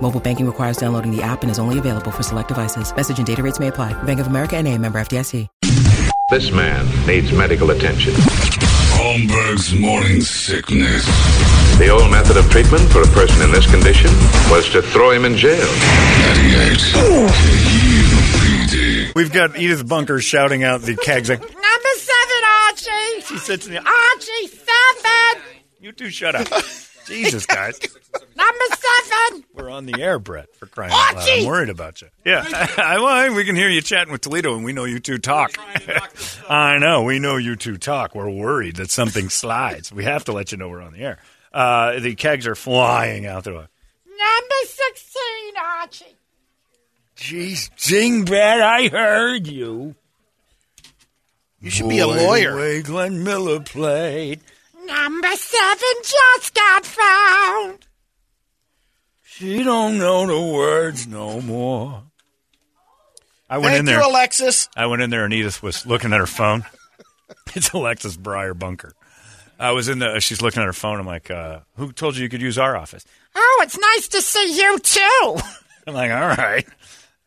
Mobile banking requires downloading the app and is only available for select devices. Message and data rates may apply. Bank of America and a member FDIC. This man needs medical attention. Holmberg's morning sickness. The old method of treatment for a person in this condition was to throw him in jail. 98. KUPD. We've got Edith Bunker shouting out the kegs. Like, Number seven, Archie. she sits in the. Archie, seven. You two shut up. Jesus, guys. Number seven. We're on the air, Brett, for crying out loud. I'm worried about you. Yeah. I, well, we can hear you chatting with Toledo, and we know you two talk. I know. We know you two talk. We're worried that something slides. We have to let you know we're on the air. Uh, the kegs are flying out there. Number sixteen, Archie. Jeez, Jing Brett, I heard you. You should be a lawyer. The way Glenn Miller played. Number seven just got found. She don't know the words no more. I went Thank in there. you, Alexis. I went in there and Edith was looking at her phone. it's Alexis Breyer Bunker. I was in the. She's looking at her phone. I'm like, uh, "Who told you you could use our office?" Oh, it's nice to see you too. I'm like, "All right."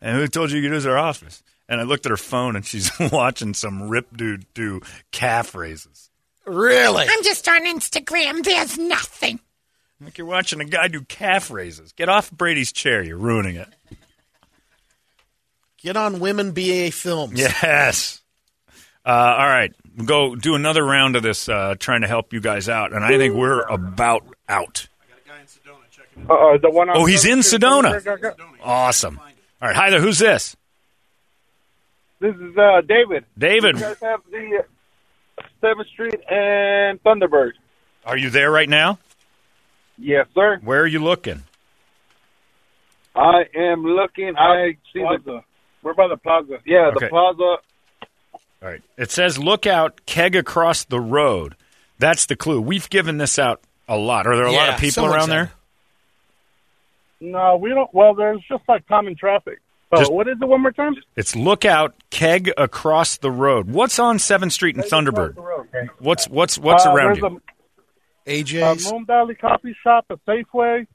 And who told you you could use our office? And I looked at her phone and she's watching some rip dude do calf raises. Really? I'm just on Instagram. There's nothing. I'm like you're watching a guy do calf raises. Get off Brady's chair. You're ruining it. Get on Women BA Films. Yes. Uh, all right, we'll go do another round of this, uh, trying to help you guys out, and I think we're about out. Uh, the one on Oh, he's in Sedona. Awesome. All right, hi there. Who's this? This is uh, David. David. You guys have the uh, Seventh Street and Thunderbird. Are you there right now? Yes, sir. Where are you looking? I am looking. I see the. We're by the plaza. Yeah, Okay. the plaza. All right. It says look out, keg across the road. That's the clue. We've given this out a lot. Are there a lot of people around there? No, we don't. Well, there's just like common traffic. Oh, Just- what is it? One more time. It's Lookout keg across the road. What's on Seventh Street in Thunderbird? What's what's what's Uh, around you? A, a AJ's. Moon Valley Coffee Shop, a Safeway,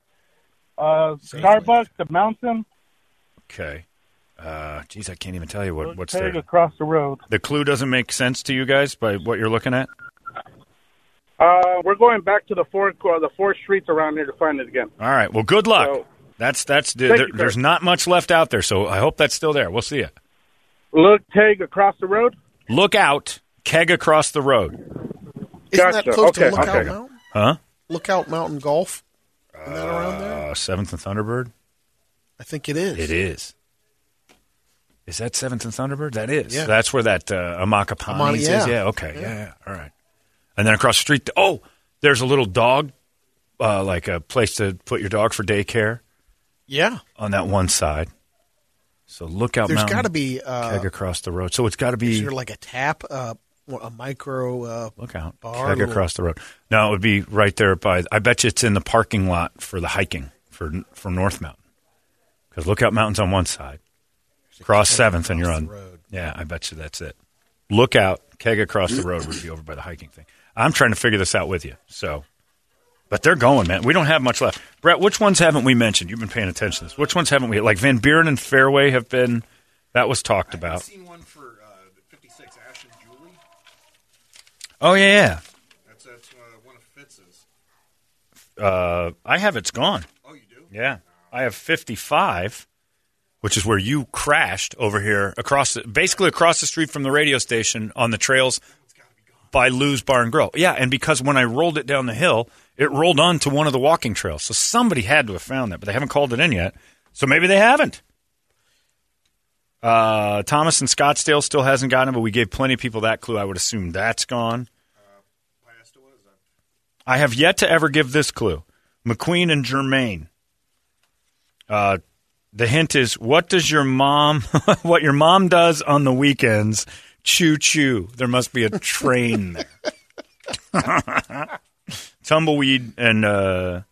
uh, Starbucks, the Mountain. Okay. Uh, geez, I can't even tell you what, what's Take there. across the road. The clue doesn't make sense to you guys by what you're looking at. Uh, we're going back to the four uh, the four streets around here to find it again. All right. Well, good luck. So- that's that's there, you, there's not much left out there, so I hope that's still there. We'll see you. Look, keg across the road. Look out, keg across the road. Isn't that close Okay. to Lookout Okay. Mountain? Huh? Lookout Mountain Golf? Isn't that around there? Uh, Seventh and Thunderbird. I think it is. It is. Is that Seventh and Thunderbird? That is. Yeah. That's where that uh, Amaka Amani, is. yeah. Yeah. Okay. Yeah. yeah. All right. And then across the street. Oh, there's a little dog, uh, like a place to put your dog for daycare Yeah. on that one side. So look out. There's got to be uh, keg across the road. So it's got to be is there like a tap, uh, a micro. Uh, Look out. Bar, Keg little- across the road. No, it would be right there by. I bet you it's in the parking lot for the hiking for for North Mountain. Because Lookout Mountain's on one side. Cross Seventh, and you're on. the road. Yeah, I bet you that's it. Lookout Keg across the road would be over by the hiking thing. I'm trying to figure this out with you. So, but they're going, man. We don't have much left. Brett, which ones haven't we mentioned? You've been paying attention to this. Which ones haven't we? Like Van Buren and Fairway have been. That was talked about. seen one for uh, 56 Ash and Julie. Oh yeah, yeah. That's, that's uh, one of Fitz's. Uh, I have it's gone. Oh, you do? Yeah, I have 55. which is where you crashed over here across, the, basically across the street from the radio station on the trails by Lou's Bar and Grill. Yeah, and because when I rolled it down the hill, it rolled onto one of the walking trails. So somebody had to have found that, but they haven't called it in yet. So maybe they haven't. Uh, Thomas and Scottsdale still hasn't gotten it, but we gave plenty of people that clue. I would assume that's gone. I have yet to ever give this clue. McQueen and Germann. Uh, the hint is what does your mom, what your mom does on the weekends? Choo choo. There must be a train there. Tumbleweed and uh,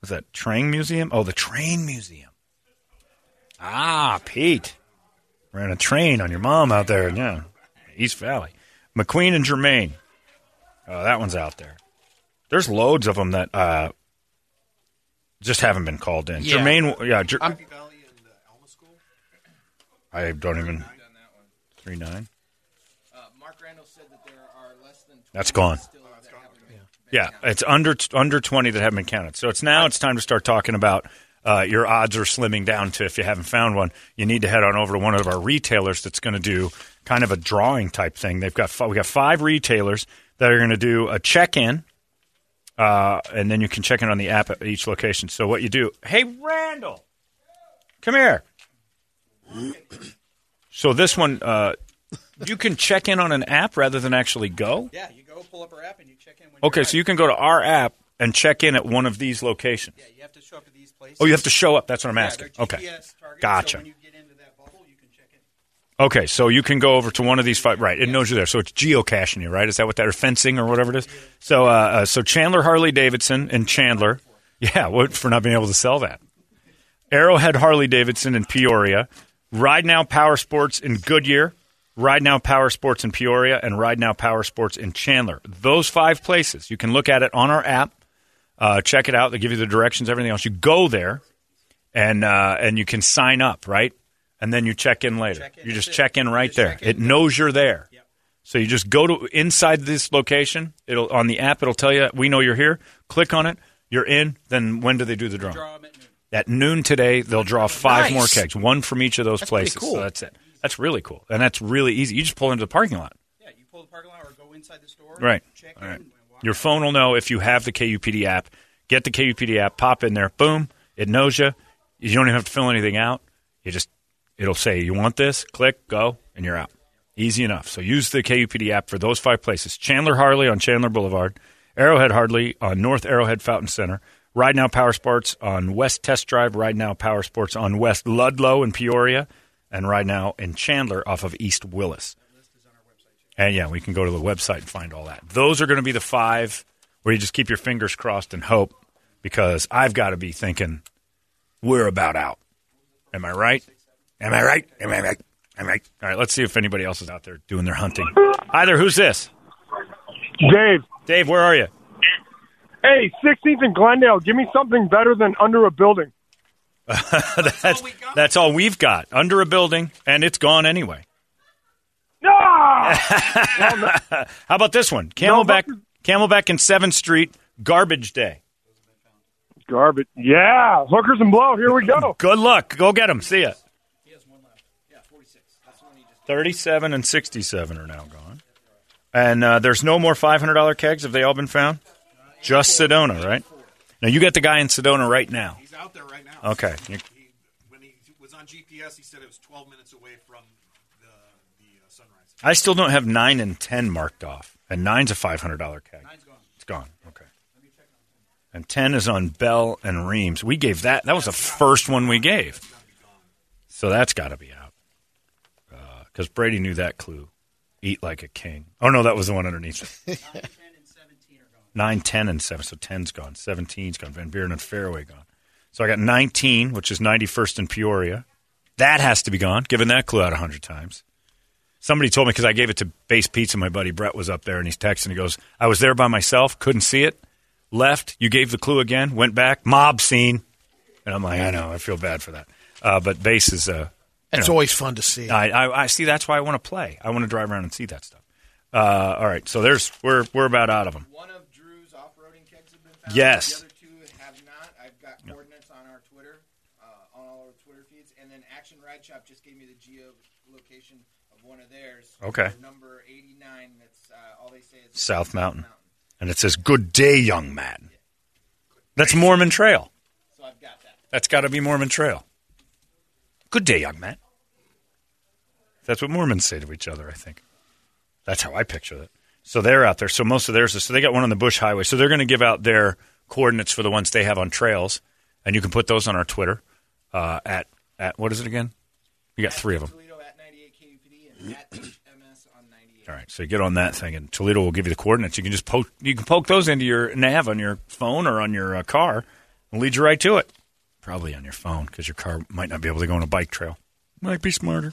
was that Train Museum? Oh, the Train Museum. Ah, Pete ran a train on your mom out there. Yeah, East Valley. McQueen and Germann. Oh, that one's out there. There's loads of them that uh, just haven't been called in. Yeah. Germann, yeah, Ger- I'm- I don't even three nine. Mark Randall said that there are less than That's gone. Yeah, it's under under twenty that haven't been counted. So it's now it's time to start talking about uh, your odds are slimming down to if you haven't found one, you need to head on over to one of our retailers that's going to do kind of a drawing type thing. They've got we got five retailers that are going to do a check in, uh, and then you can check in on the app at each location. So what you do? Hey, Randall, come here. So this one, uh, you can check in on an app rather than actually go. Yeah, you go pull up our app and you check in. When Okay, so you can go to our app and check in at one of these locations. Yeah, you have to show up at these places. Oh, you have to show up. That's what I'm Yeah, asking. Okay, GPS targeted, gotcha. So when you get into that bubble, you can check in. Okay, so you can go over to one of these five. Right, it knows you're there. So it's geocaching you, right? Is that what that or fencing or whatever it is? So, uh, uh, so Chandler Harley Davidson and Chandler, yeah, what for not being able to sell that? Arrowhead Harley Davidson in Peoria, Ride Now Power Sports in Goodyear, Ride Now Power Sports in Peoria, and Ride Now Power Sports in Chandler. Those five places. You can look at it on our app. Uh, check it out. They give you the directions, everything else. You go there, and uh, and you can sign up, right? And then you check in later. Check in, you that's just it. check in right just there. in. It knows you're there. Yep. So you just go to inside this location. It'll on the app. It'll tell you we know you're here. Click on it. You're in. Then when do they do the drawing? Draw at noon. At noon today, they'll draw five Nice. more kegs, one from each of those That's places. cool. So that's it. That's really cool, and that's really easy. You just pull into the parking lot. Yeah, you pull the parking lot or go inside the store. Right. Check All in. right. Your phone will know if you have the KUPD app. Get the KUPD app, pop in there, boom, it knows you. You don't even have to fill anything out. You just it'll say you want this, click, go, and you're out. Easy enough. So use the KUPD app for those five places. Chandler Harley on Chandler Boulevard, Arrowhead Harley on North Arrowhead Fountain Center, Ride Now Power Sports on West Test Drive, Ride Now Power Sports on West Ludlow in Peoria, and right Now in Chandler off of East Willis. And yeah, we can go to the website and find all that. Those are going to be the five where you just keep your fingers crossed and hope because I've got to be thinking we're about out. Am I right? Am I right? Am I right? Am I right? All right, let's see if anybody else is out there doing their hunting. Hi there, who's this? Dave, Dave, where are you? hey, 16th and Glendale, give me something better than under a building. that's, that's all we've got. Under a building, and it's gone anyway. Ah! How about this one? Camelback, Camelback and 7th Street, garbage day. Garbage. Yeah, hookers and blow. Here we go. Good luck. Go get them. See ya. 37 and 67 are now gone. And uh, there's no more $500 kegs. Have they all been found? Just Sedona, right? Now, you got the guy in Sedona right now. He's out there right now. Okay. You- He, when he was on GPS, he said it was 12 minutes away from the, the uh, sunrise. I still don't have 9 and 10 marked off. And 9's a $500 keg. Nine's gone. It's gone. Okay. And 10 is on Bell and Reems. We gave that. That was the first one we gave. So that's got to be out. Because Brady knew that clue. Eat like a king. Oh, no, that was the one underneath it. 9, 10, and 7. So 10's gone. 17's gone. Van Buren and Fairway gone. So I got 19, which is 91st in Peoria. That has to be gone, given that clue out 100 times. Somebody told me because I gave it to Base Pizza. My buddy Brett was up there and he's texting. He goes, I was there by myself, couldn't see it, left. You gave the clue again, went back, mob scene. And I'm like, I know, I feel bad for that. Uh, but Base is. Uh, it's know, always fun to see. I, I, I see. That's why I want to play. I want to drive around and see that stuff. Uh, all right, so there's we're we're about out of them. One of Drew's off-roading kegs have been found. Yes. The other two have not. I've got coordinates on our Twitter, uh, on all our Twitter feeds, and Shop just gave me the geolocation of one of theirs. Okay. Number 89. That's uh, all they say is South Mountain. And it says, Good day, young man. That's Mormon Trail. So I've got that. That's got to be Mormon Trail. Good day, young man. That's what Mormons say to each other, I think. That's how I picture it. So they're out there. So most of theirs is, so they got one on the Bush Highway. So they're going to give out their coordinates for the ones they have on trails. And you can put those on our Twitter uh, at, at, what is it again? You got three of them. Toledo at 98 KUPD and at HMS on 98. All right, so you get on that thing, and Toledo will give you the coordinates. You can just poke, you can poke those into your nav on your phone or on your uh, car, and lead you right to it. Probably on your phone because your car might not be able to go on a bike trail. Might be smarter.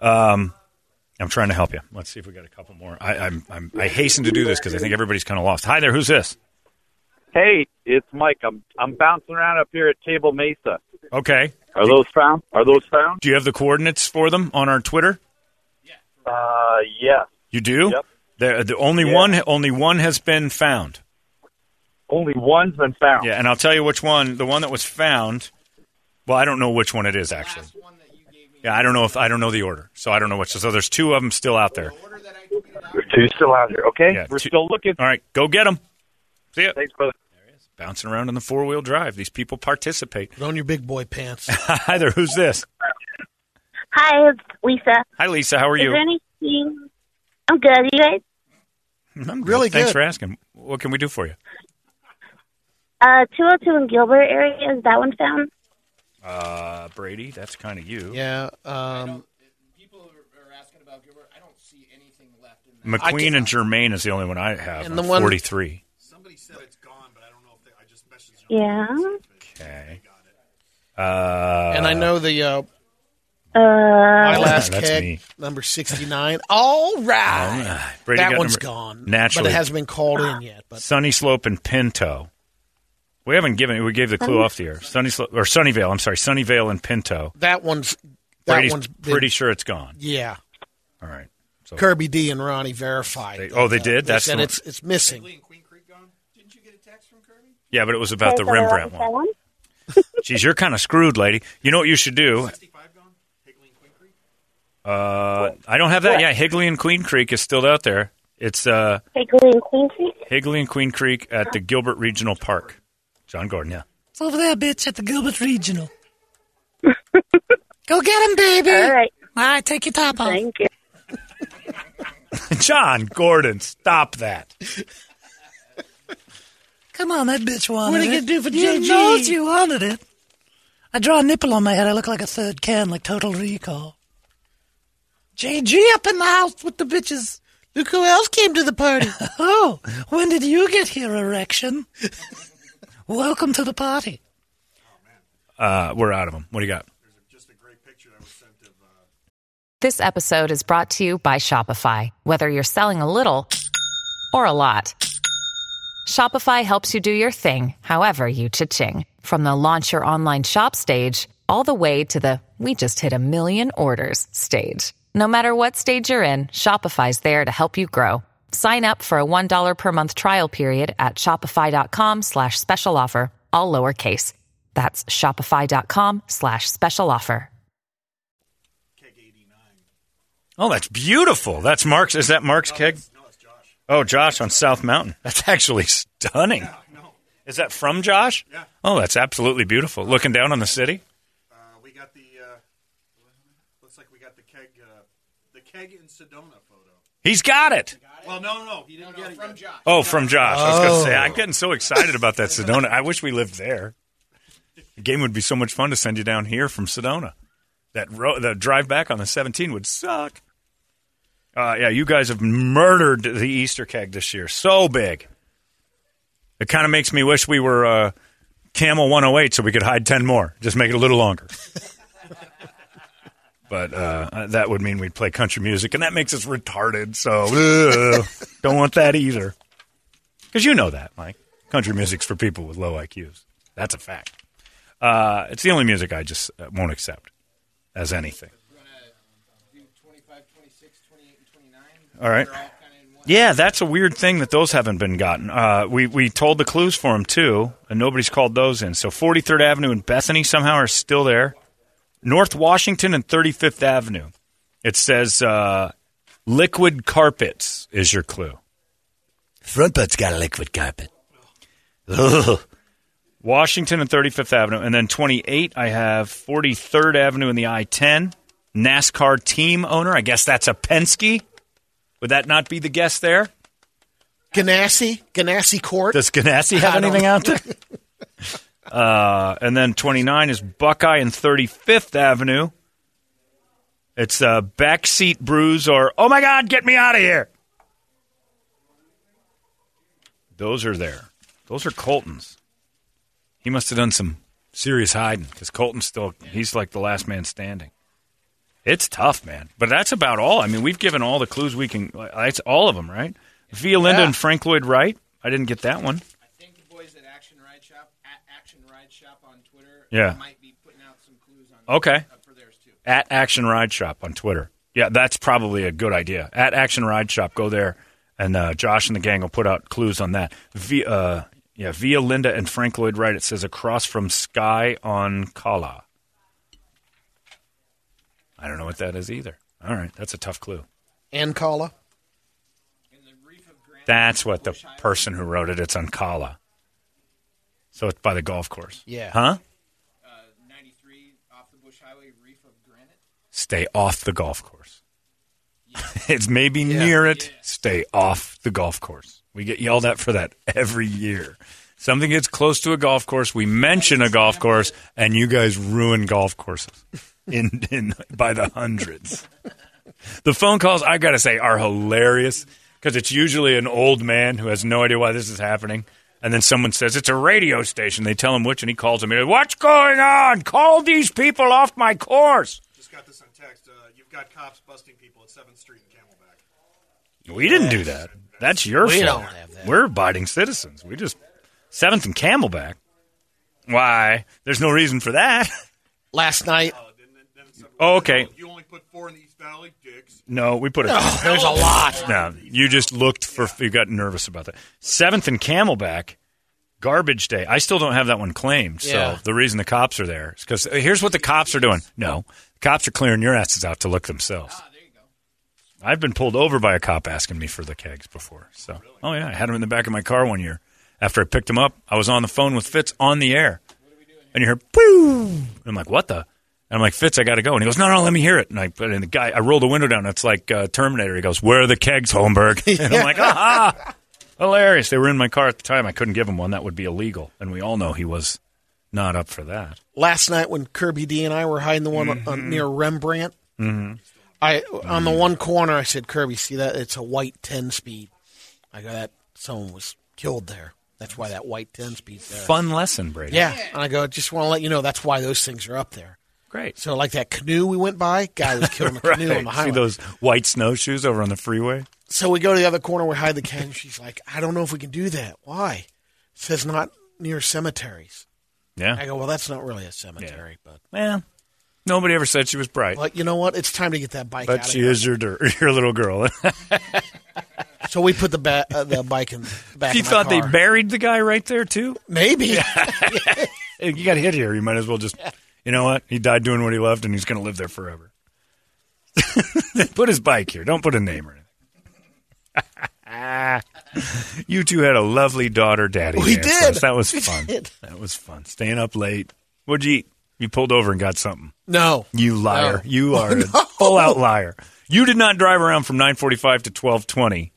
Um, I'm trying to help you. Let's see if we got a couple more. I, I'm, I'm I hasten to do this because I think everybody's kind of lost. Hi there, who's this? Hey, it's Mike. I'm I'm bouncing around up here at Table Mesa. Okay. Are those found? Are those found? Do you have the coordinates for them on our Twitter? Uh, yes. You do. Yep. The, the only Yeah. one, only one has been found. Only one's been found. Yeah, and I'll tell you which one. The one that was found. Well, I don't know which one it is actually. Yeah, I don't know if I don't know the order, so I don't know which. So there's two of them still out there. There's two still out there. Okay, Yeah, we're two- still looking. All right, go get them. See ya. Thanks, brother. Bouncing around in the four wheel drive. These people participate. Put on your big boy pants. Hi there. Who's this? Hi, Lisa. Hi, Lisa. How are Is you? there anything? I'm good. You guys? I'm really good. Really Thanks good. for asking. What can we do for you? Uh, 202 in Gilbert area. Is that one found? Uh, Brady, that's kind of you. Yeah. Um, People are are asking about Gilbert. I don't see anything left in that. McQueen and Germann is the only one I have. And on the one- 43. Somebody said it's gone, but I don't know if they, I just messaged them. Yeah. Okay. Uh, and I know the uh, Uh, my last That's keg, me. number 69. All right. Uh, Brady that got one's number- gone. Naturally. But it hasn't been called in yet. But Sunny Slope and Pinto. We haven't given. We gave the clue off the air. Sunny Slope or Sunnyvale. I'm sorry, Sunnyvale and Pinto. that one's that Brady's one's been, pretty sure it's gone. Yeah. All right. So Kirby D and Ronnie verified. They- oh, they that, did? They That's said the- it's it's missing. Yeah, but it was about the Rembrandt one. Geez, you're kind of screwed, lady. You know what you should do? Uh, I don't have that. Yeah, Higley and Queen Creek is still out there. It's uh, Higley and Queen Creek. Higley and Queen Creek at the Gilbert Regional Park. John Gordon, yeah. It's over there, bitch, at the Gilbert Regional. Go get him, baby. All right. All right, take your top off. Thank you. John Gordon, stop that. Come on, that bitch wanted What are it. you gonna do for you JG? knows you wanted it. I draw a nipple on my head. I look like a third can, like Total Recall. JG up in the house with the bitches. Look who else came to the party. Oh, when did you get here, erection? Welcome to the party. Uh, we're out of them. What do you got? This episode is brought to you by Shopify. Whether you're selling a little or a lot, Shopify helps you do your thing, however you cha-ching. From the launch your online shop stage, all the way to the we just hit a million orders stage. No matter what stage you're in, Shopify's there to help you grow. Sign up for a $1 per month trial period at shopify.com slash special offer, all lowercase. That's shopify.com slash special offer. Oh, that's beautiful. That's Mark's. Is that Mark's keg? Oh, Josh on South Mountain. That's actually stunning. Is that from Josh? Yeah. Oh, that's absolutely beautiful. Looking down on the city. Uh, we got the. Uh, looks like we got the keg. Uh, the keg in Sedona photo. He's got it. Well, no, no, no. He didn't get it from Josh. Oh, from Josh. I was going to say, Oh. I'm getting so excited about that Sedona. I wish we lived there. The game would be so much fun to send you down here from Sedona. That ro- the drive back on the 17 would suck. Uh, yeah, you guys have murdered the Easter keg this year. So big. It kind of makes me wish we were uh, Camel 108 so we could hide 10 more. Just make it a little longer. but uh, that would mean we'd play country music, and that makes us retarded. So ugh, don't want that either. Because you know that, Mike. Country music's for people with low IQs. That's a fact. Uh, it's the only music I just uh, won't accept as anything. All right. Yeah, that's a weird thing that those haven't been gotten. Uh, we we told the clues for them too, and nobody's called those in. So 43rd Avenue and Bethany somehow are still there. North Washington and 35th Avenue. It says uh, liquid carpets is your clue. Front butt's got a liquid carpet. Washington and 35th Avenue. And then 28, I have 43rd Avenue in the I 10. NASCAR team owner. I guess that's a Penske. Would that not be the guess there? Ganassi, Ganassi Court. Does Ganassi have anything out there? uh, and then 29 is Buckeye and 35th Avenue. It's uh, backseat bruise or, oh my God, get me out of here. Those are there. Those are Colton's. He must have done some serious hiding because Colton's still, he's like the last man standing. It's tough, man. But that's about all. I mean, we've given all the clues we can. That's all of them, right? Via Linda Yeah. and Frank Lloyd Wright. I didn't get that one. I think the boys at Action Ride Shop, at Action Ride Shop on Twitter, Yeah. might be putting out some clues on Okay. uh, for theirs too. At Action Ride Shop on Twitter. Yeah, that's probably a good idea. At Action Ride Shop, go there, and uh, Josh and the gang will put out clues on that. Via, uh, yeah, via Linda and Frank Lloyd Wright. It says across from Sky on Kala. I don't know what that is either. All right, that's a tough clue. Ancala. That's what the person who wrote it. It's on Kala. So it's by the golf course. Yeah. Huh? Uh, 93 off the Bush Highway, Reef of Granite. Stay off the golf course. it's maybe near it. Stay off the golf course. We get yelled at for that every year. Something gets close to a golf course, we mention a golf course, and you guys ruin golf courses in, in by the hundreds. The phone calls, I got to say, are hilarious because it's usually an old man who has no idea why this is happening. And then someone says, it's a radio station. They tell him which, and he calls them. He goes, What's going on? Call these people off my course. Just got this on text. Uh, you've got cops busting people at 7th Street in Camelback. We didn't do that. That's your fault. We fault. don't have that. We're abiding citizens. We just seventh and Camelback. Why? There's no reason for that. Last night. Oh, okay. You only put four in the East Valley, dicks. No, we put it. Oh, there's a lot. No, you just looked for. You got nervous about that. Seventh and Camelback, garbage day. I still don't have that one claimed. So Yeah. the reason the cops are there is because here's what the cops are doing. No, the cops are clearing your asses out to look themselves. I've been pulled over by a cop asking me for the kegs before. So, oh yeah, I had them in the back of my car one year. After I picked them up, I was on the phone with Fitz on the air, and you hear "poo." And I'm like, "What the?" And I'm like, "Fitz, I got to go." And he goes, "No, no, let me hear it." And I put in the guy. I roll the window down. It's like uh, Terminator. He goes, "Where are the kegs, Holmberg?" And I'm like, "Ah, hilarious!" They were in my car at the time. I couldn't give him one. That would be illegal, and we all know he was not up for that. Last night when Kirby D and I were hiding the one on- on, near Rembrandt, Mm-hmm. I on the one corner I said, Kirby, see that? It's a white ten speed. I go that someone was killed there. That's why that white ten speed's there. Fun lesson, Brady. Yeah. And I go, just want to let you know that's why those things are up there. Great. So like that canoe we went by, guy was killing in the canoe on the highway. See those white snowshoes over on the freeway? So we go to the other corner, we hide the can. She's like, I don't know if we can do that. Why? says not near cemeteries. Yeah. I go, well, that's not really a cemetery, but Well, nobody ever said she was bright. but you know what? It's time to get that bike out But she here. is your your little girl. So we put the ba- uh, the bike in the back. you thought they buried the guy right there too? Maybe. you got hit here. You might as well just. You know what? He died doing what he loved, and he's going to live there forever. put his bike here. Don't put a name or anything. you two had a lovely daughter daddy. We did. That was fun. That was fun. Staying up late. What'd you eat? You pulled over and got something. No. You liar. No. You are No. a full out liar. You did not drive around from 945 to 1220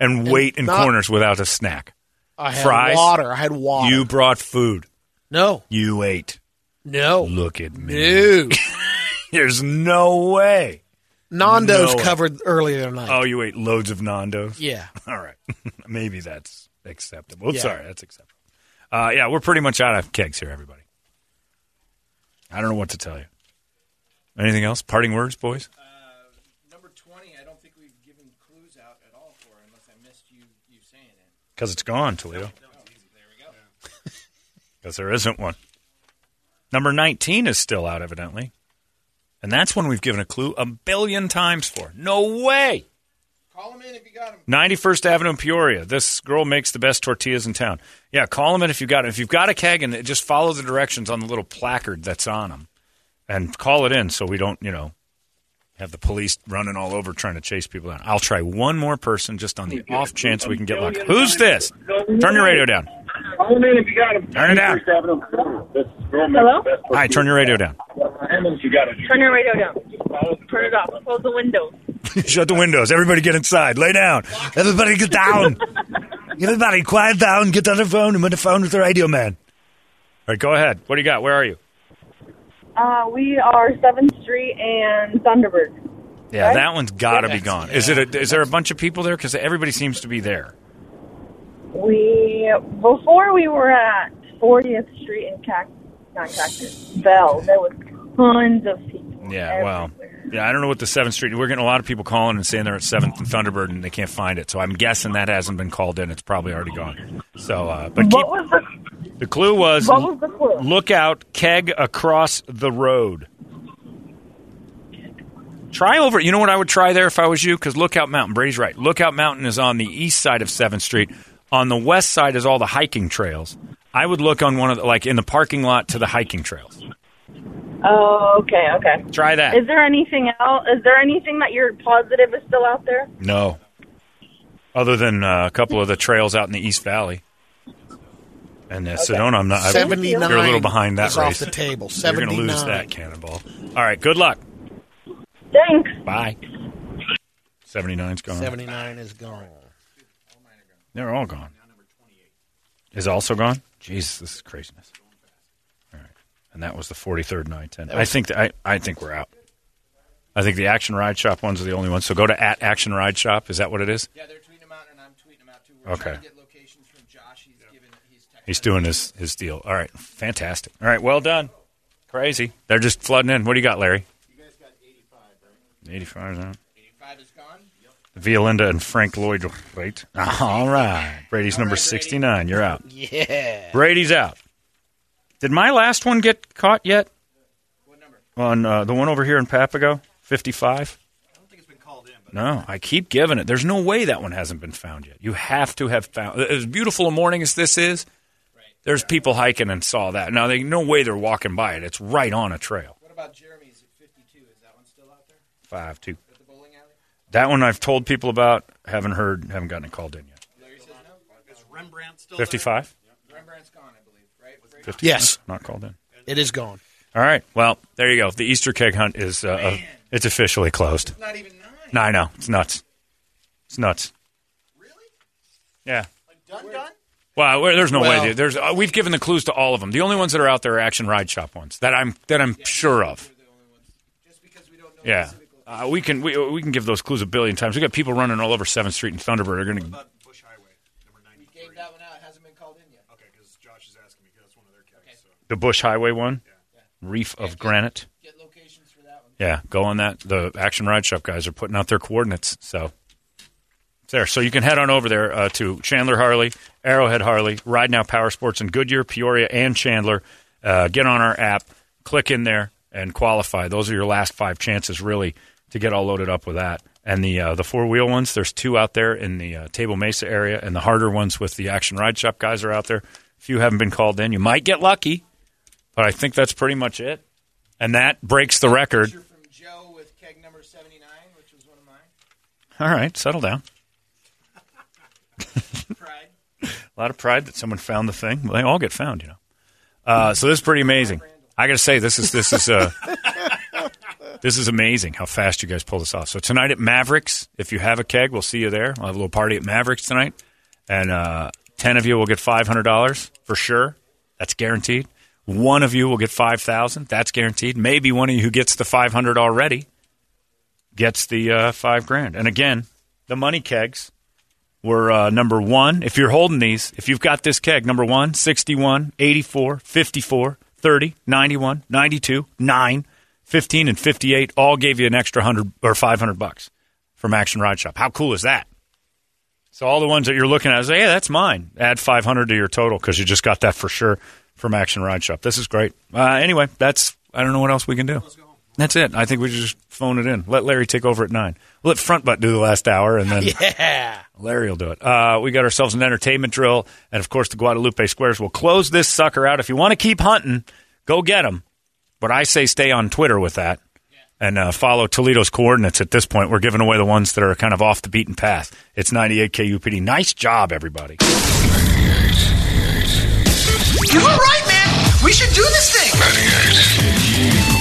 and, wait in not- corners without a snack. I had Fries? water. I had water. You brought food. no. You ate. No. Look at me. No. There's no way. Nando's No covered earlier tonight. Oh, you ate loads of Nando's? Yeah. All right. Maybe that's acceptable. Yeah. Sorry, that's acceptable. Uh, yeah, we're pretty much out of kegs here, everybody. I don't know what to tell you. Anything else? Parting words, boys? Number 20, I don't think we've given clues out at all for, unless I missed you, you saying it. Because it's gone, Toledo. There we go. Because there isn't one. Number 19 is still out, evidently. And that's one we've given a clue a billion times for. No way. Call them in if you got them. 91st Avenue in Peoria. This girl makes the best tortillas in town. Yeah, call them in if you got it. If you've got a keg and just follow the directions on the little placard that's on them. and call it in so we don't, you know, have the police running all over trying to chase people down. I'll try one more person just on the off chance we can get lucky. Who's this? Turn your radio down. Call me if you got him. Turn it down. Hello? Hi, turn your radio down. You got it. Turn your radio down. Turn it off. Close the window. Shut the windows. Everybody get inside. Lay down. Everybody get down. Everybody quiet down. Get on the phone. I'm on the phone with the radio man. All right, go ahead. What do you got? Where are you? Uh, we are 7th Street and Thunderbird. Yeah, Right? that one's got to be gone. Is it? A, is there a bunch of people there? Because everybody seems to be there. We, before we were at 40th Street and Cac, not Cactus, Bell, there was tons of people. Yeah, well, yeah, I don't know what the Seventh Street. We're getting a lot of people calling and saying they're at Seventh and Thunderbird and they can't find it. So I'm guessing that hasn't been called in. It's probably already gone. So, uh, but keep, What was the, the clue was, what was the clue? look out, keg across the road. Try over. You know what I would try there if I was you? Because Lookout Mountain, Brady's right. Lookout Mountain is on the east side of Seventh Street. On the west side is all the hiking trails. I would look on one of the, like in the parking lot to the hiking trails. Oh, okay, okay. Try that. Is there anything else? Is there anything that you're positive is still out there? No. Other than uh, a couple of the trails out in the East Valley. And uh, Sedona, I'm not. I- 79 You're a little behind that is off the table. 79. You're going to lose that cannonball. All right. Good luck. Thanks. Bye. 79's gone. 79 is gone. They're all gone. Is also gone? Jesus, this is craziness. All right. And that was the 43rd 910. I think that, I, I think we're out. I think the Action Ride Shop ones are the only ones. So go to at Action Ride Shop. Is that what it is? Yeah, they're tweeting them out, and I'm tweeting them out too. We're Okay. trying to get locations from Josh. He's given. He's He's doing his, his deal. All right. Fantastic. All right. Well done. Crazy. They're just flooding in. What do you got, Larry? You guys got 85, right? 85 is on. 85 is gone. Via Linda and Frank Lloyd Wright. All right. Brady's All number right, 69. You're out. yeah. Brady's out. Did my last one get caught yet? What number? On uh, the one over here in Papago, 55? I don't think it's been called in. But no, I keep giving it. There's no way that one hasn't been found yet. You have to have found As beautiful a morning as this is, right. there's yeah. people hiking and saw that. Now, they no way they're walking by it. It's right on a trail. What about Jeremy's at 52? Is that one still out there? 5 2. That one I've told people about. Haven't heard. Haven't gotten it called in yet. Larry says no. Is Rembrandt still 55. Rembrandt's gone, I believe. Right? 50? Yes. Not called in. It is gone. All right. Well, there you go. The Easter keg hunt is uh, uh, it's officially closed. Not even nine. No, I know. It's nuts. It's nuts. Really? Yeah. Done, done? Well, well, there's no Well- way. There's uh, we've given the clues to all of them. The only ones that are out there are Action Ride Shop ones that I'm that I'm sure of. Yeah. Uh, we can we, we can give those clues a billion times. We got people running all over Seventh Street and Thunderbird. They're going to We gave that one out. It hasn't been called in yet. Okay, because Josh is asking me because that's one of their kegs. So. the Bush Highway one, Reef of Granite. Get locations for that one. Yeah, go on that. The Action Ride Shop guys are putting out their coordinates. So it's there. So you can head on over there uh, to Chandler Harley, Arrowhead Harley, Ride Now Power Sports in Goodyear, Peoria, and Chandler. Uh, get on our app, click in there, and qualify. Those are your last five chances, really, to get all loaded up with that. And the uh, the four wheel ones, there's two out there in the uh, Table Mesa area, and the harder ones with the Action Ride Shop guys are out there. If you haven't been called in, you might get lucky, but I think that's pretty much it. And that breaks the record. From Joe with keg number 79, which was one of mine. All right, settle down. Pride. A lot of pride that someone found the thing. Well, they all get found, you know. Uh, so this is pretty amazing. I got to say, this is this is uh, this is amazing how fast you guys pull this off. So tonight at Mavericks, if you have a keg, we'll see you there. We'll have a little party at Mavericks tonight, and uh, ten of you will get five hundred dollars for sure. That's guaranteed. One of you will get five thousand. That's guaranteed. Maybe one of you who gets the five hundred already gets the uh, five grand. And again, the money kegs were uh, number one. If you're holding these, if you've got this keg, number one, 61, 84, 54, 30, 91, 92, 9, 15, and 58 all gave you an extra 100 or 500 bucks from Action Ride Shop. How cool is that? So all the ones that you're looking at, say, hey, that's mine. Add 500 to your total because you just got that for sure from Action Ride Shop. This is great. Uh, anyway, that's, I don't know what else we can do. That's it. I think we just phone it in. Let Larry take over at nine. Let Front Butt do the last hour, and then Yeah. Larry will do it. Uh, we got ourselves an entertainment drill, and of course, the Guadalupe Squares will close this sucker out. If you want to keep hunting, go get them. But I say stay on Twitter with that and uh, follow Toledo's coordinates at this point. We're giving away the ones that are kind of off the beaten path. It's 98 KUPD. Nice job, everybody. You were right, man. We should do this thing. 98.